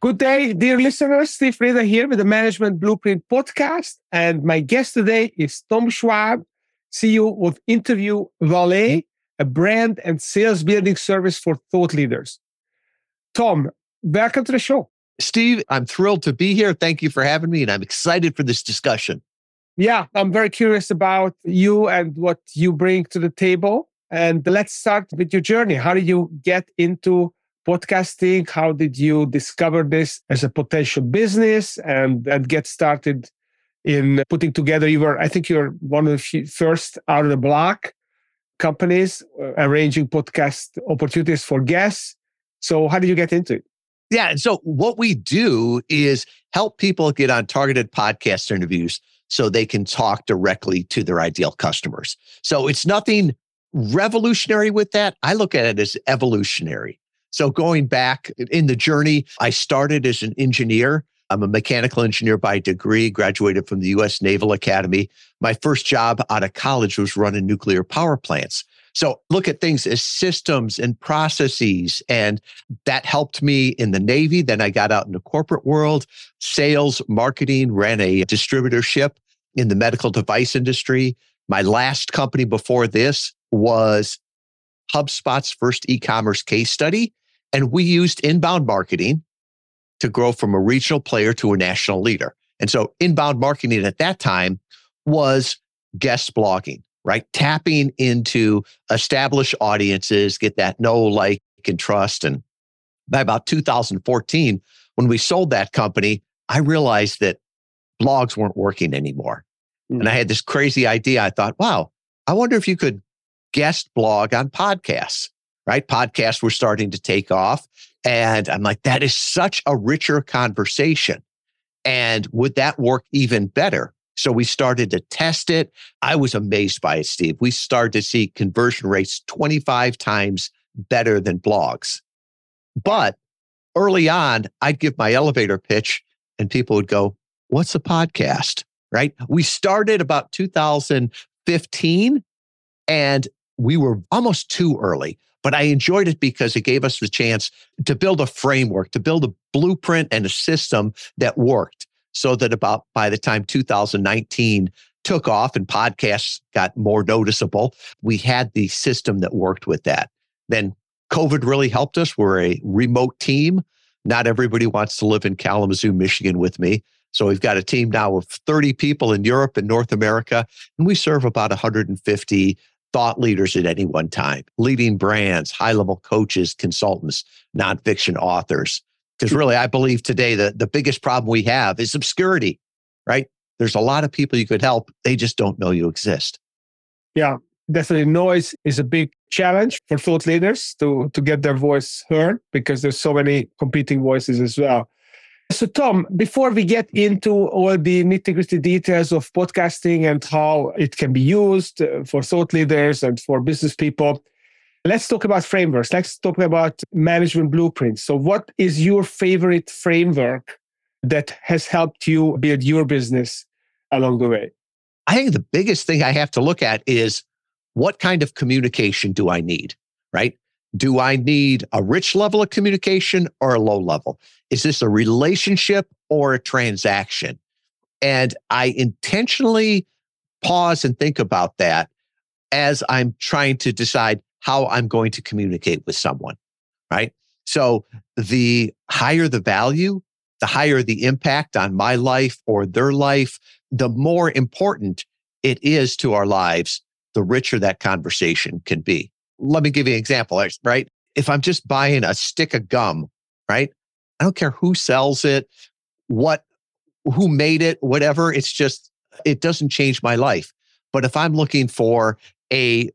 Good day, dear listeners. Steve Preda here with the Management Blueprint podcast. And my guest today is Tom Schwab, CEO of Interview Valet, a brand and sales building service for thought leaders. Tom, welcome to the show. Steve, I'm thrilled to be here. Thank you for having me, and I'm excited for this discussion. Yeah, I'm very curious about you and what you bring to the table. And let's start with your journey. How did you get into podcasting? How did you discover this as a potential business and, and get started in putting together? You were, I think, you're one of the first out of the block companies uh, arranging podcast opportunities for guests. So, how did you get into it? Yeah. And So, what we do is help people get on targeted podcast interviews so they can talk directly to their ideal customers. So, it's nothing revolutionary with that. I look at it as evolutionary. So, going back in the journey, I started as an engineer. I'm a mechanical engineer by degree, graduated from the US Naval Academy. My first job out of college was running nuclear power plants. So look at things as systems and processes. And that helped me in the Navy. Then I got out in the corporate world, sales, marketing, ran a distributorship in the medical device industry. My last company before this was HubSpot's first e commerce case study. And we used inbound marketing to grow from a regional player to a national leader. And so inbound marketing at that time was guest blogging, right? Tapping into established audiences, get that know, like, and trust. And by about 2014, when we sold that company, I realized that blogs weren't working anymore. Mm. And I had this crazy idea. I thought, wow, I wonder if you could guest blog on podcasts, right? Podcasts were starting to take off. And I'm like, that is such a richer conversation. And would that work even better? So we started to test it. I was amazed by it, Steve. We started to see conversion rates 25 times better than blogs. But early on, I'd give my elevator pitch and people would go, What's a podcast? Right? We started about 2015 and we were almost too early, but I enjoyed it because it gave us the chance to build a framework, to build a blueprint and a system that worked so that about by the time 2019 took off and podcasts got more noticeable, we had the system that worked with that. Then COVID really helped us. We're a remote team. Not everybody wants to live in Kalamazoo, Michigan with me. So we've got a team now of 30 people in Europe and North America, and we serve about 150 thought leaders at any one time, leading brands, high level coaches, consultants, nonfiction authors. Because really, I believe today that the biggest problem we have is obscurity, right? There's a lot of people you could help. They just don't know you exist. Yeah, definitely. Noise is a big challenge for thought leaders to, to get their voice heard because there's so many competing voices as well. So, Tom, before we get into all the nitty gritty details of podcasting and how it can be used uh, for thought leaders and for business people, let's talk about frameworks. Let's talk about management blueprints. So, what is your favorite framework that has helped you build your business along the way? I think the biggest thing I have to look at is what kind of communication do I need, right? Do I need a rich level of communication or a low level? Is this a relationship or a transaction? And I intentionally pause and think about that as I'm trying to decide how I'm going to communicate with someone, right? So the higher the value, the higher the impact on my life or their life, the more important it is to our lives, the richer that conversation can be let me give you an example, right? If I'm just buying a stick of gum, right? I don't care who sells it, what, who made it, whatever. It's just, it doesn't change my life. But if I'm looking for a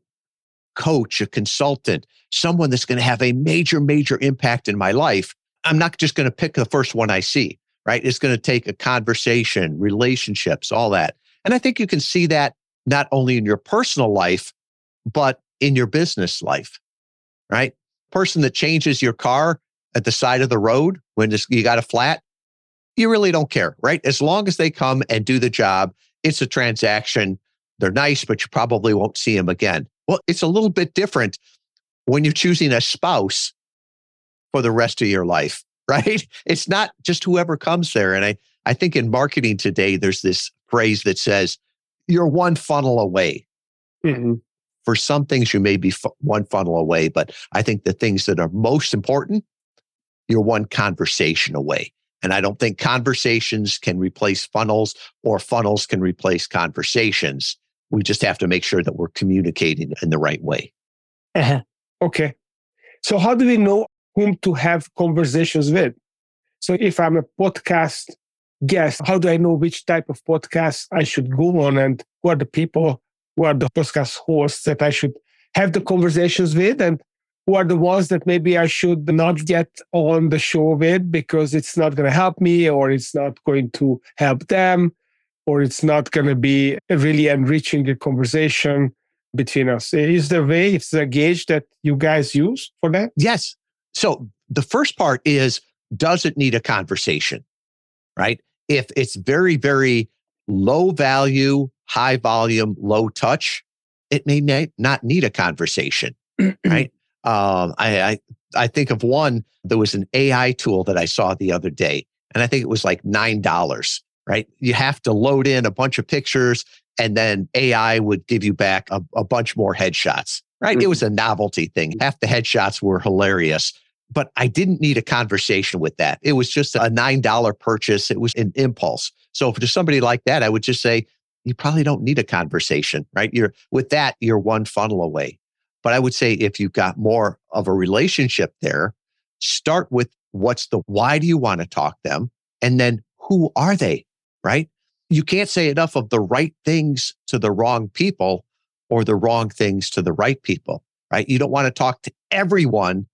coach, a consultant, someone that's going to have a major, major impact in my life, I'm not just going to pick the first one I see, right? It's going to take a conversation, relationships, all that. And I think you can see that not only in your personal life, but in your business life, right? Person that changes your car at the side of the road when you got a flat, you really don't care, right? As long as they come and do the job, it's a transaction. They're nice, but you probably won't see them again. Well, it's a little bit different when you're choosing a spouse for the rest of your life. right? It's not just whoever comes there. And I, I think in marketing today, there's this phrase that says, you're one funnel away. Mm-hmm. For some things, you may be f- one funnel away, but I think the things that are most important, you're one conversation away. And I don't think conversations can replace funnels or funnels can replace conversations. We just have to make sure that we're communicating in the right way. Uh-huh. Okay. So, how do we know whom to have conversations with? So, if I'm a podcast guest, how do I know which type of podcast I should go on and who are the people, who are the podcast hosts that I should have the conversations with? And who are the ones that maybe I should not get on the show with because it's not going to help me or it's not going to help them or it's not going to be really enriching conversation between us. Is there a way, is there a gauge that you guys use for that? Yes. So the first part is does it need a conversation? Right? If it's very, very low value, high volume, low touch, it may not need a conversation. right? Um, I, I I think of one. There was an AI tool that I saw the other day, and I think it was like nine dollars. Right? You have to load in a bunch of pictures, and then AI would give you back a, a bunch more headshots. Right? Mm-hmm. It was a novelty thing. Half the headshots were hilarious, but I didn't need a conversation with that. It was just a nine dollar purchase. It was an impulse. So for somebody like that, I would just say, you probably don't need a conversation, right? You're with that, you're one funnel away. But I would say if you've got more of a relationship there, start with what's the why do you want to talk them? And then who are they? Right? You can't say enough of the right things to the wrong people or the wrong things to the right people, right? You don't want to talk to everyone.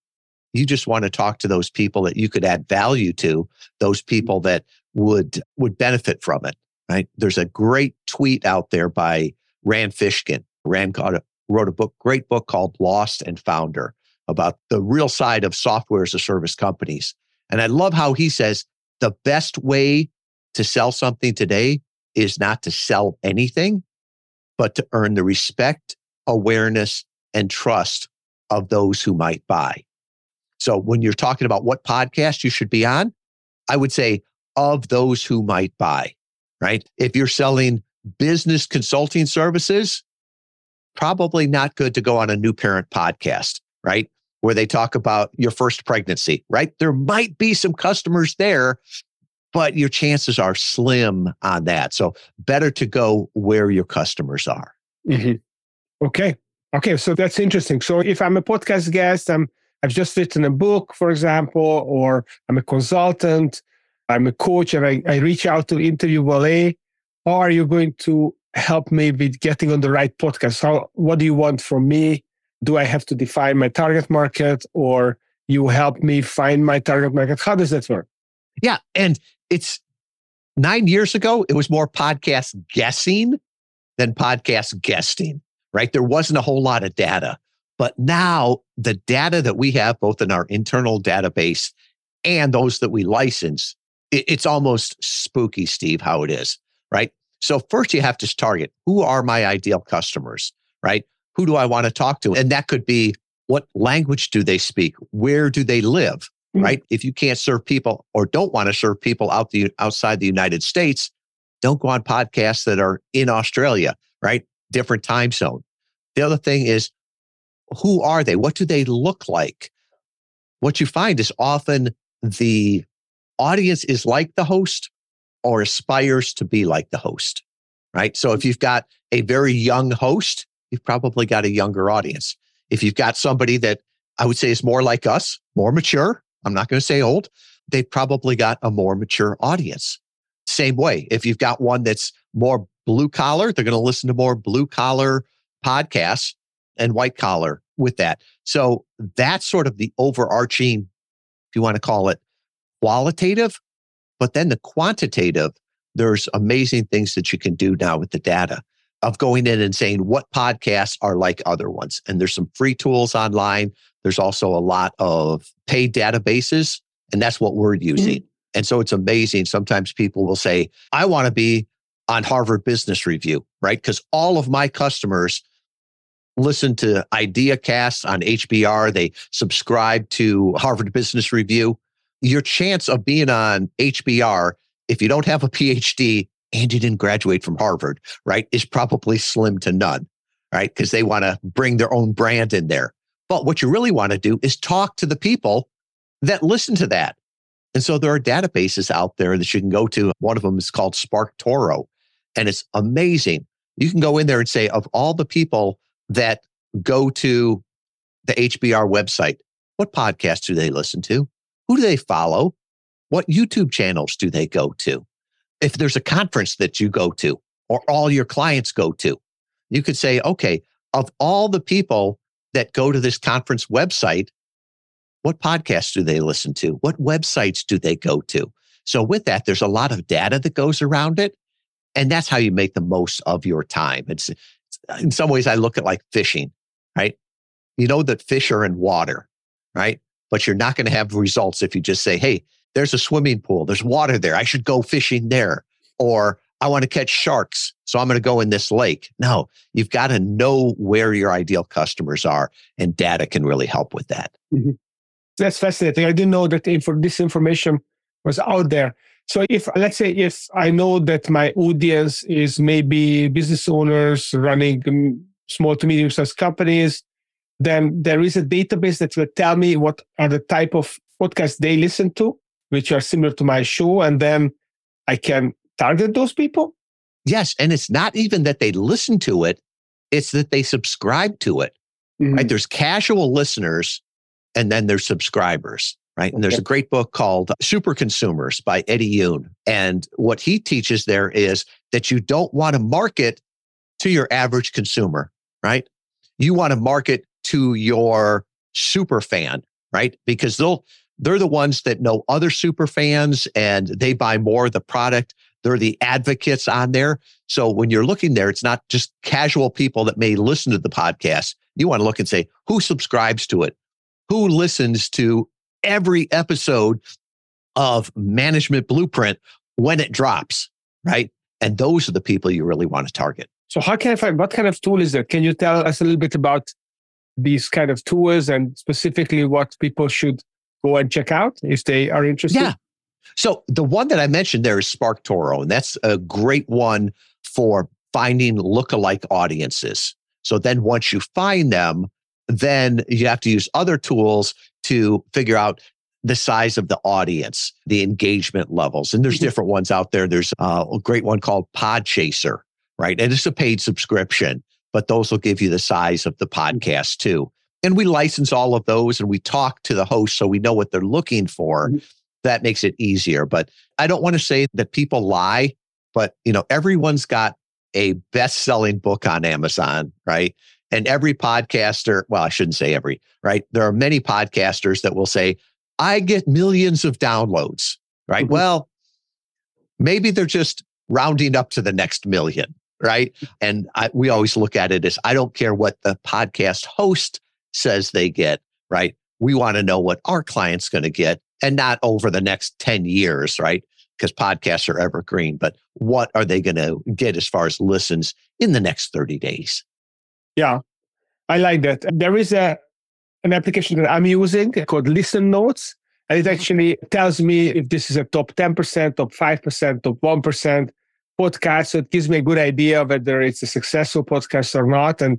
You just want to talk to those people that you could add value to, those mm-hmm. people that would would benefit from it, right? There's a great tweet out there by Rand Fishkin. Rand wrote a book, great book called Lost and Founder about the real side of software as a service companies. And I love how he says the best way to sell something today is not to sell anything, but to earn the respect, awareness, and trust of those who might buy. So when you're talking about what podcast you should be on, I would say of those who might buy, right? If you're selling business consulting services, probably not good to go on a new parent podcast, right? Where they talk about your first pregnancy, right? There might be some customers there, but your chances are slim on that. So better to go where your customers are. Mm-hmm. Okay. Okay. So that's interesting. So if I'm a podcast guest, I'm I've just written a book, for example, or I'm a consultant, I'm a coach, and I, I reach out to interview Valet. How are you going to help me with getting on the right podcast? How, what do you want from me? Do I have to define my target market or you help me find my target market? How does that work? Yeah. And it's nine years ago, it was more podcast guessing than podcast guesting, right? There wasn't a whole lot of data. But now the data that we have, both in our internal database and those that we license, it's almost spooky, Steve, how it is, right? So first you have to target who are my ideal customers, right? Who do I want to talk to? And that could be what language do they speak? Where do they live? Mm-hmm. Right? If you can't serve people or don't want to serve people out the outside the United States, don't go on podcasts that are in Australia, right? Different time zone. The other thing is who are they? What do they look like? What you find is often the audience is like the host, or aspires to be like the host, right? So if you've got a very young host, you've probably got a younger audience. If you've got somebody that I would say is more like us, more mature, I'm not going to say old, they've probably got a more mature audience. Same way, if you've got one that's more blue collar, they're going to listen to more blue collar podcasts and white collar with that. So that's sort of the overarching, if you want to call it qualitative but then the quantitative, there's amazing things that you can do now with the data of going in and saying what podcasts are like other ones. And there's some free tools online. There's also a lot of paid databases, and that's what we're using. Mm-hmm. And so it's amazing. Sometimes people will say, I want to be on Harvard Business Review, right? Because all of my customers listen to IdeaCast on HBR. They subscribe to Harvard Business Review. Your chance of being on HBR, if you don't have a PhD and you didn't graduate from Harvard, right, is probably slim to none, right? Because they want to bring their own brand in there. But what you really want to do is talk to the people that listen to that. And so there are databases out there that you can go to. One of them is called SparkToro, and it's amazing. You can go in there and say, of all the people that go to the HBR website, what podcasts do they listen to? Who do they follow? What YouTube channels do they go to? If there's a conference that you go to or all your clients go to, you could say, okay, of all the people that go to this conference website, what podcasts do they listen to? What websites do they go to? So, with that, there's a lot of data that goes around it. And that's how you make the most of your time. It's in some ways, I look at like fishing, right? You know that fish are in water, right? But you're not going to have results if you just say, hey, there's a swimming pool, there's water there. I should go fishing there. Or I want to catch sharks. So I'm going to go in this lake. No, you've got to know where your ideal customers are, and data can really help with that. Mm-hmm. That's fascinating. I didn't know that this information was out there. So if let's say if I know that my audience is maybe business owners running um, small to medium sized companies, then there is a database that will tell me what are the type of podcasts they listen to, which are similar to my show. And then I can target those people. Yes. And it's not even that they listen to it, it's that they subscribe to it. Mm-hmm. Right. There's casual listeners and then there's subscribers. Right. And there's a great book called Superconsumers by Eddie Yoon. And what he teaches there is that you don't want to market to your average consumer, right? You want to market to your super fan, right? Because they'll they're the ones that know other super fans and they buy more of the product. They're the advocates on there. So when you're looking there, it's not just casual people that may listen to the podcast. You want to look and say, who subscribes to it? Who listens to every episode of Management Blueprint when it drops, right? And those are the people you really want to target. So how can I find what kind of tool is there? Can you tell us a little bit about these kind of tours and specifically what people should go and check out if they are interested? Yeah. So the one that I mentioned there is SparkToro, and that's a great one for finding lookalike audiences. So then once you find them, then you have to use other tools to figure out the size of the audience, the engagement levels. And there's mm-hmm. different ones out there. There's uh, a great one called Podchaser, right? And it's a paid subscription but those will give you the size of the mm-hmm. podcast too. And we license all of those and we talk to the host so we know what they're looking for. Mm-hmm. That makes it easier. But I don't want to say that people lie, but you know, everyone's got a best-selling book on Amazon, right? And every podcaster, well, I shouldn't say every, right? There are many podcasters that will say, I get millions of downloads, right? Mm-hmm. Well, maybe they're just rounding up to the next million, right? And I, we always look at it as I don't care what the podcast host says they get, right? We want to know what our client's going to get and not over the next 10 years, right? Because podcasts are evergreen, but what are they going to get as far as listens in the next 30 days? Yeah, I like that. There is a an application that I'm using called Listen Notes. And it actually tells me if this is a top 10%, top 5%, top 1%, podcast. So it gives me a good idea whether it's a successful podcast or not. And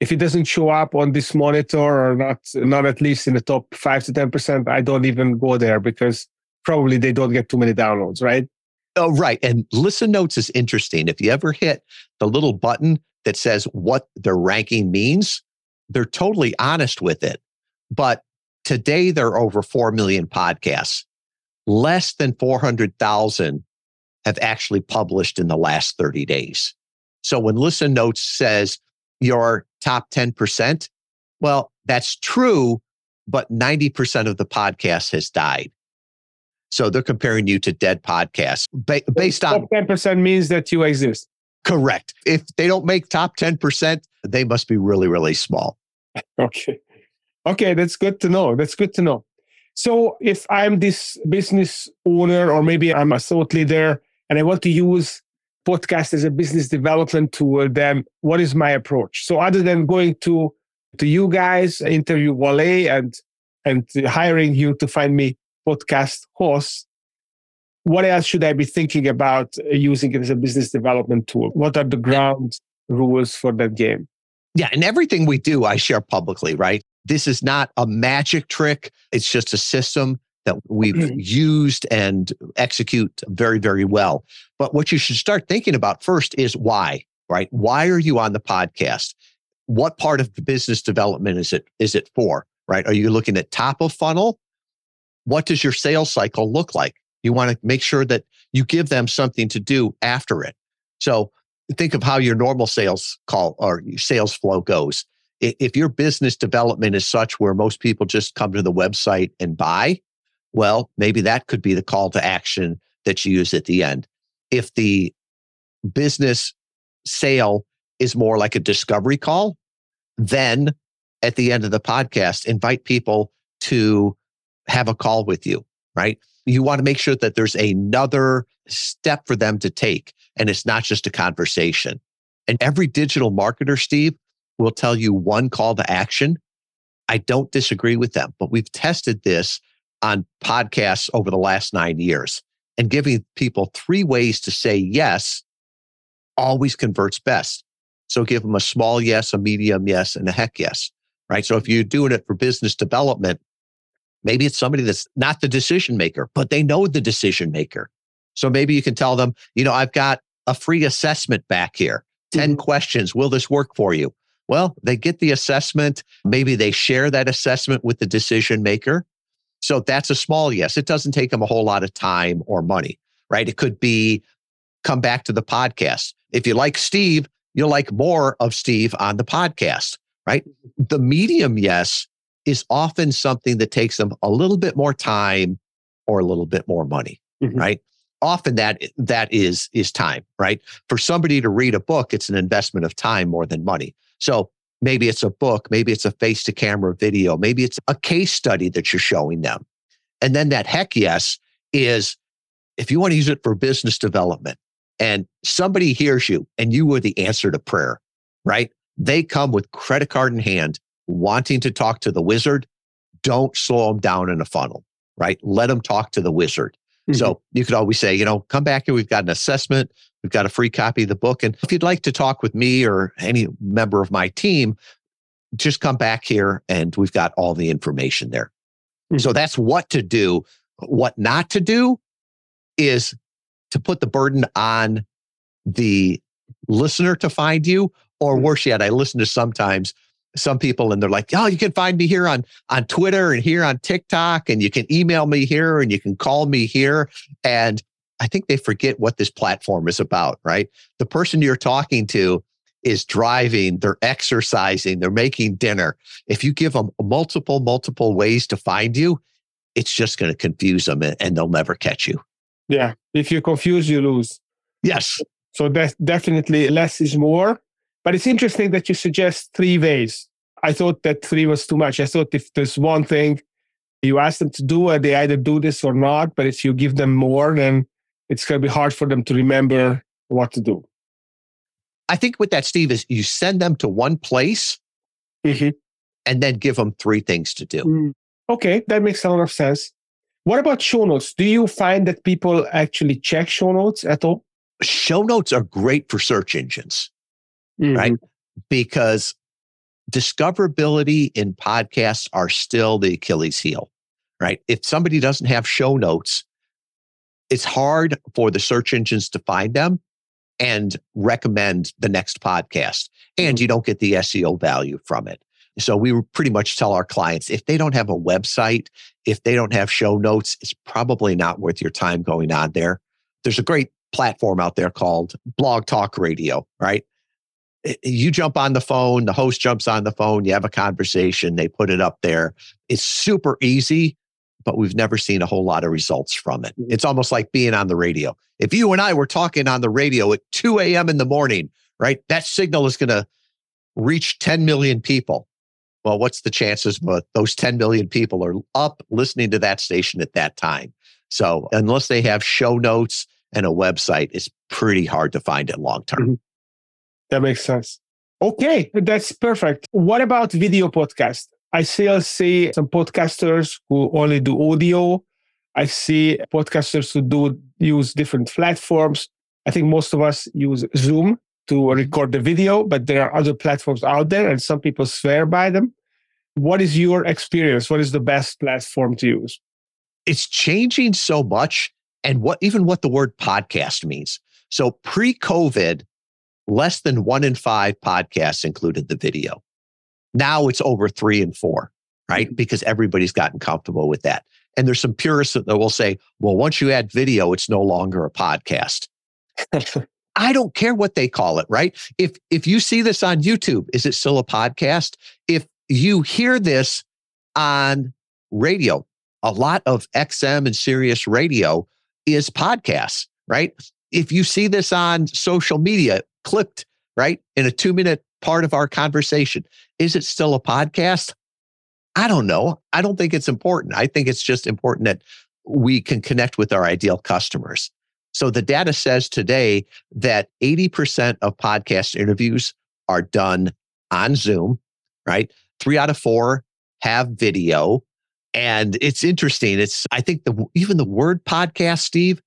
if it doesn't show up on this monitor or not, not at least in the top five to 10%, I don't even go there because probably they don't get too many downloads, right? Oh, right. And listen notes is interesting. If you ever hit the little button that says what the ranking means, they're totally honest with it. But today there are over 4 million podcasts. Less than 400,000 have actually published in the last 30 days. So when Listen Notes says your top 10%, well, that's true, but 90% of the podcast has died. So they're comparing you to dead podcasts ba- based on top 10% means that you exist. Correct. If they don't make top 10%, they must be really, really small. Okay. Okay, that's good to know. That's good to know. So if I'm this business owner or maybe I'm a thought leader and I want to use podcast as a business development tool, then what is my approach? So other than going to to you guys, Interview Valet and and hiring you to find me podcast hosts, what else should I be thinking about using it as a business development tool? What are the ground rules for that game? Yeah, and everything we do, I share publicly, right? This is not a magic trick. It's just a system that we've mm-hmm. used and execute very, very well. But what you should start thinking about first is why, right? Why are you on the podcast? What part of the business development is it is it for? Right? Are you looking at top of funnel? What does your sales cycle look like? You want to make sure that you give them something to do after it. So think of how your normal sales call or sales flow goes. If your business development is such where most people just come to the website and buy, well, maybe that could be the call to action that you use at the end. If the business sale is more like a discovery call, then at the end of the podcast, invite people to have a call with you, right? You want to make sure that there's another step for them to take and it's not just a conversation. And every digital marketer, Steve, will tell you one call to action. I don't disagree with them, but we've tested this on podcasts over the last nine years and giving people three ways to say yes always converts best. So give them a small yes, a medium yes, and a heck yes, right? So if you're doing it for business development, maybe it's somebody that's not the decision maker, but they know the decision maker. So maybe you can tell them, you know, I've got a free assessment back here, 10 mm-hmm. questions. Will this work for you? Well, they get the assessment. Maybe they share that assessment with the decision maker. So that's a small yes. It doesn't take them a whole lot of time or money, right? It could be come back to the podcast. If you like Steve, you'll like more of Steve on the podcast, right? The medium yes is often something that takes them a little bit more time or a little bit more money, mm-hmm. right? Often that that is is time, right? For somebody to read a book, it's an investment of time more than money. So Maybe it's a book, maybe it's a face to camera video, maybe it's a case study that you're showing them. And then that heck yes is if you want to use it for business development and somebody hears you and you were the answer to prayer, right? They come with credit card in hand, wanting to talk to the wizard. Don't slow them down in a funnel, right? Let them talk to the wizard. Mm-hmm. So you could always say, you know, come back here. We've got an assessment. We've got a free copy of the book. And if you'd like to talk with me or any member of my team, just come back here and we've got all the information there. Mm-hmm. So that's what to do. What not to do is to put the burden on the listener to find you, or mm-hmm. worse yet, I listen to sometimes some people and they're like, oh, you can find me here on, on Twitter and here on TikTok, and you can email me here and you can call me here. And I think they forget what this platform is about, right? The person you're talking to is driving, they're exercising, they're making dinner. If you give them multiple, multiple ways to find you, it's just going to confuse them and, they'll never catch you. Yeah. If you confuse, you lose. Yes. So that's definitely less is more. But it's interesting that you suggest three ways. I thought that three was too much. I thought if there's one thing you ask them to do, and they either do this or not. But if you give them more, then it's going to be hard for them to remember what to do. I think with that, Steve, is you send them to one place mm-hmm. and then give them three things to do. Mm. Okay, that makes a lot of sense. What about show notes? Do you find that people actually check show notes at all? Show notes are great for search engines mm-hmm. right? Because discoverability in podcasts are still the Achilles heel, right? If somebody doesn't have show notes, it's hard for the search engines to find them and recommend the next podcast. And mm-hmm. you don't get the SEO value from it. So we pretty much tell our clients if they don't have a website, if they don't have show notes, it's probably not worth your time going on there. There's a great platform out there called Blog Talk Radio, right? You jump on the phone, the host jumps on the phone, you have a conversation, they put it up there. It's super easy, but we've never seen a whole lot of results from it. Mm-hmm. It's almost like being on the radio. If you and I were talking on the radio at 2 a.m. in the morning, right, that signal is going to reach 10 million people. Well, what's the chances that those 10 million people are up listening to that station at that time? So, unless they have show notes and a website, it's pretty hard to find it long term. Mm-hmm. That makes sense. Okay, that's perfect. What about video podcast? I still see some podcasters who only do audio. I see podcasters who do use different platforms. I think most of us use Zoom to record the video, but there are other platforms out there and some people swear by them. What is your experience? What is the best platform to use? It's changing so much and what even what the word podcast means. So pre-COVID, less than one in five podcasts included the video. Now it's over three and four, right? Mm-hmm. Because everybody's gotten comfortable with that. And there's some purists that will say, well, once you add video, it's no longer a podcast. I don't care what they call it, right? If if you see this on YouTube, is it still a podcast? If you hear this on radio, a lot of XM and Sirius radio is podcasts, right? If you see this on social media, clipped, right, in a two minute part of our conversation, is it still a podcast? I don't know. I don't think it's important. I think it's just important that we can connect with our ideal customers. So the data says today that 80% of podcast interviews are done on Zoom, right? Three out of four have video. And it's interesting. It's, I think the, even the word podcast, Steve,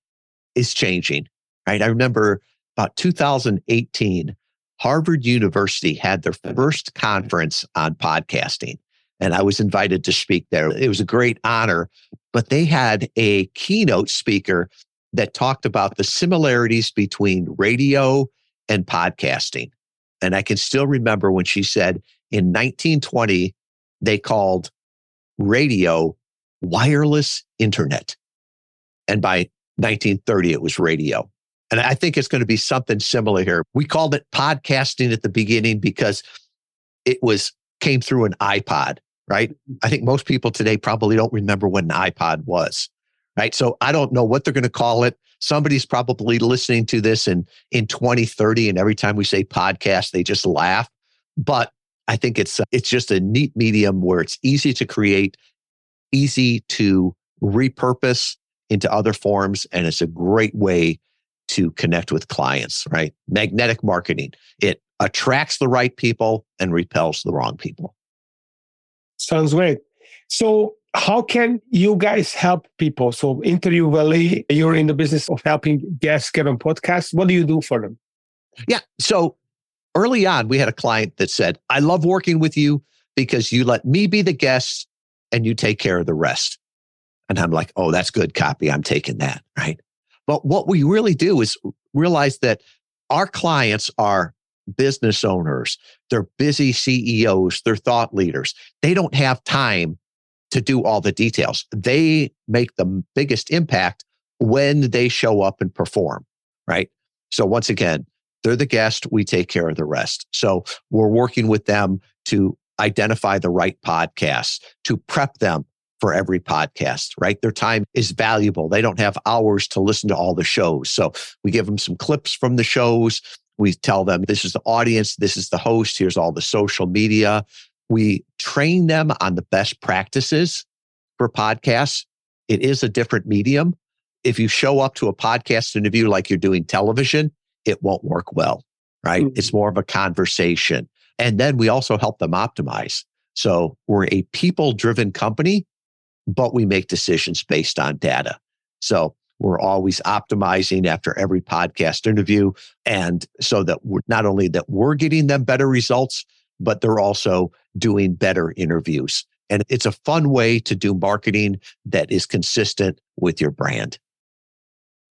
is changing, right? I remember about 2018, Harvard University had their mm-hmm. first conference on podcasting and I was invited to speak there. It was a great honor, but they had a keynote speaker that talked about the similarities between radio and podcasting. And I can still remember when she said in 1920, they called radio wireless internet. And by 1930, it was radio. And I think it's going to be something similar here. We called it podcasting at the beginning because it was came through an iPod right? I think most people today probably don't remember what an iPod was, right? So I don't know what they're going to call it. Somebody's probably listening to this in, in 2030, and every time we say podcast, they just laugh. But I think it's, uh, it's just a neat medium where it's easy to create, easy to repurpose into other forms, and it's a great way to connect with clients, right? Magnetic marketing. It attracts the right people and repels the wrong people. Sounds great. So, how can you guys help people? So, Interview Valet, you're in the business of helping guests get on podcasts. What do you do for them? Yeah. So, early on, we had a client that said, I love working with you because you let me be the guest and you take care of the rest. And I'm like, oh, that's good copy. I'm taking that. Right. But what we really do is realize that our clients are business owners, they're busy CEOs, they're thought leaders. They don't have time to do all the details. They make the biggest impact when they show up and perform, right? So once again, they're the guest, we take care of the rest. So we're working with them to identify the right podcasts, to prep them for every podcast, right? Their time is valuable. They don't have hours to listen to all the shows. So we give them some clips from the shows. We tell them this is the audience, this is the host, here's all the social media. We train them on the best practices for podcasts. It is a different medium. If you show up to a podcast interview like you're doing television, it won't work well, right? Mm-hmm. It's more of a conversation. And then we also help them optimize. So we're a people driven company, but we make decisions based on data. So we're always optimizing after every podcast interview. And so that we're not only that we're getting them better results, but they're also doing better interviews. And it's a fun way to do marketing that is consistent with your brand.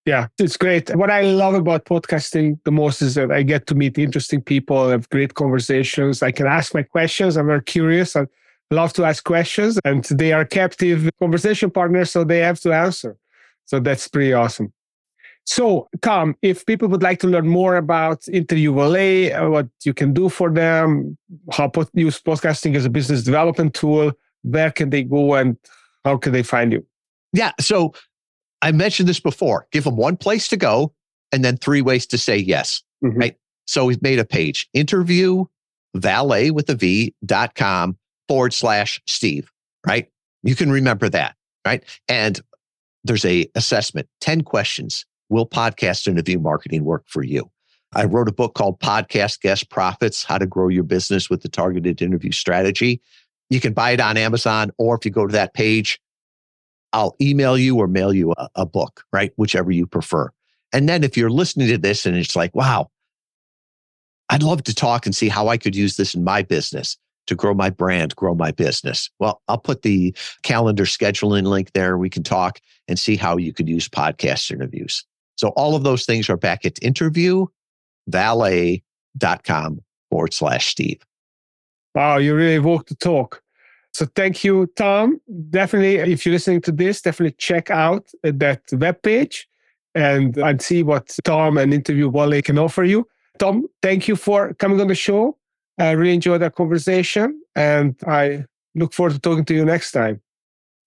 Yeah, it's great. What I love about podcasting the most is that I get to meet interesting people, have great conversations. I can ask my questions. I'm very curious. Love to ask questions, and they are captive conversation partners, so they have to answer. So that's pretty awesome. So, Tom, if people would like to learn more about Interview Valet, uh, what you can do for them, how to use podcasting as a business development tool, where can they go and how can they find you? Yeah. So I mentioned this before. Give them one place to go and then three ways to say yes. Mm-hmm. Right. So we've made a page interview valet with a V dot com forward slash Steve. Right. You can remember that. Right. And there's a assessment 10 questions will podcast interview marketing work for you i wrote a book called podcast guest profits how to grow your business with the targeted interview strategy you can buy it on amazon or if you go to that page I'll email you or mail you a, a book, right? Whichever you prefer. And then if you're listening to this and it's like, wow, I'd love to talk and see how I could use this in my business to grow my brand, grow my business. Well, I'll put the calendar scheduling link there. We can talk and see how you could use podcast interviews. So all of those things are back at interviewvalet.com forward slash Steve. Wow, you really walked the talk. So thank you, Tom. Definitely, if you're listening to this, definitely check out that webpage and and see what Tom and Interview Valet can offer you. Tom, thank you for coming on the show. I really enjoyed our conversation and I look forward to talking to you next time.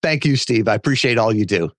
Thank you, Steve. I appreciate all you do.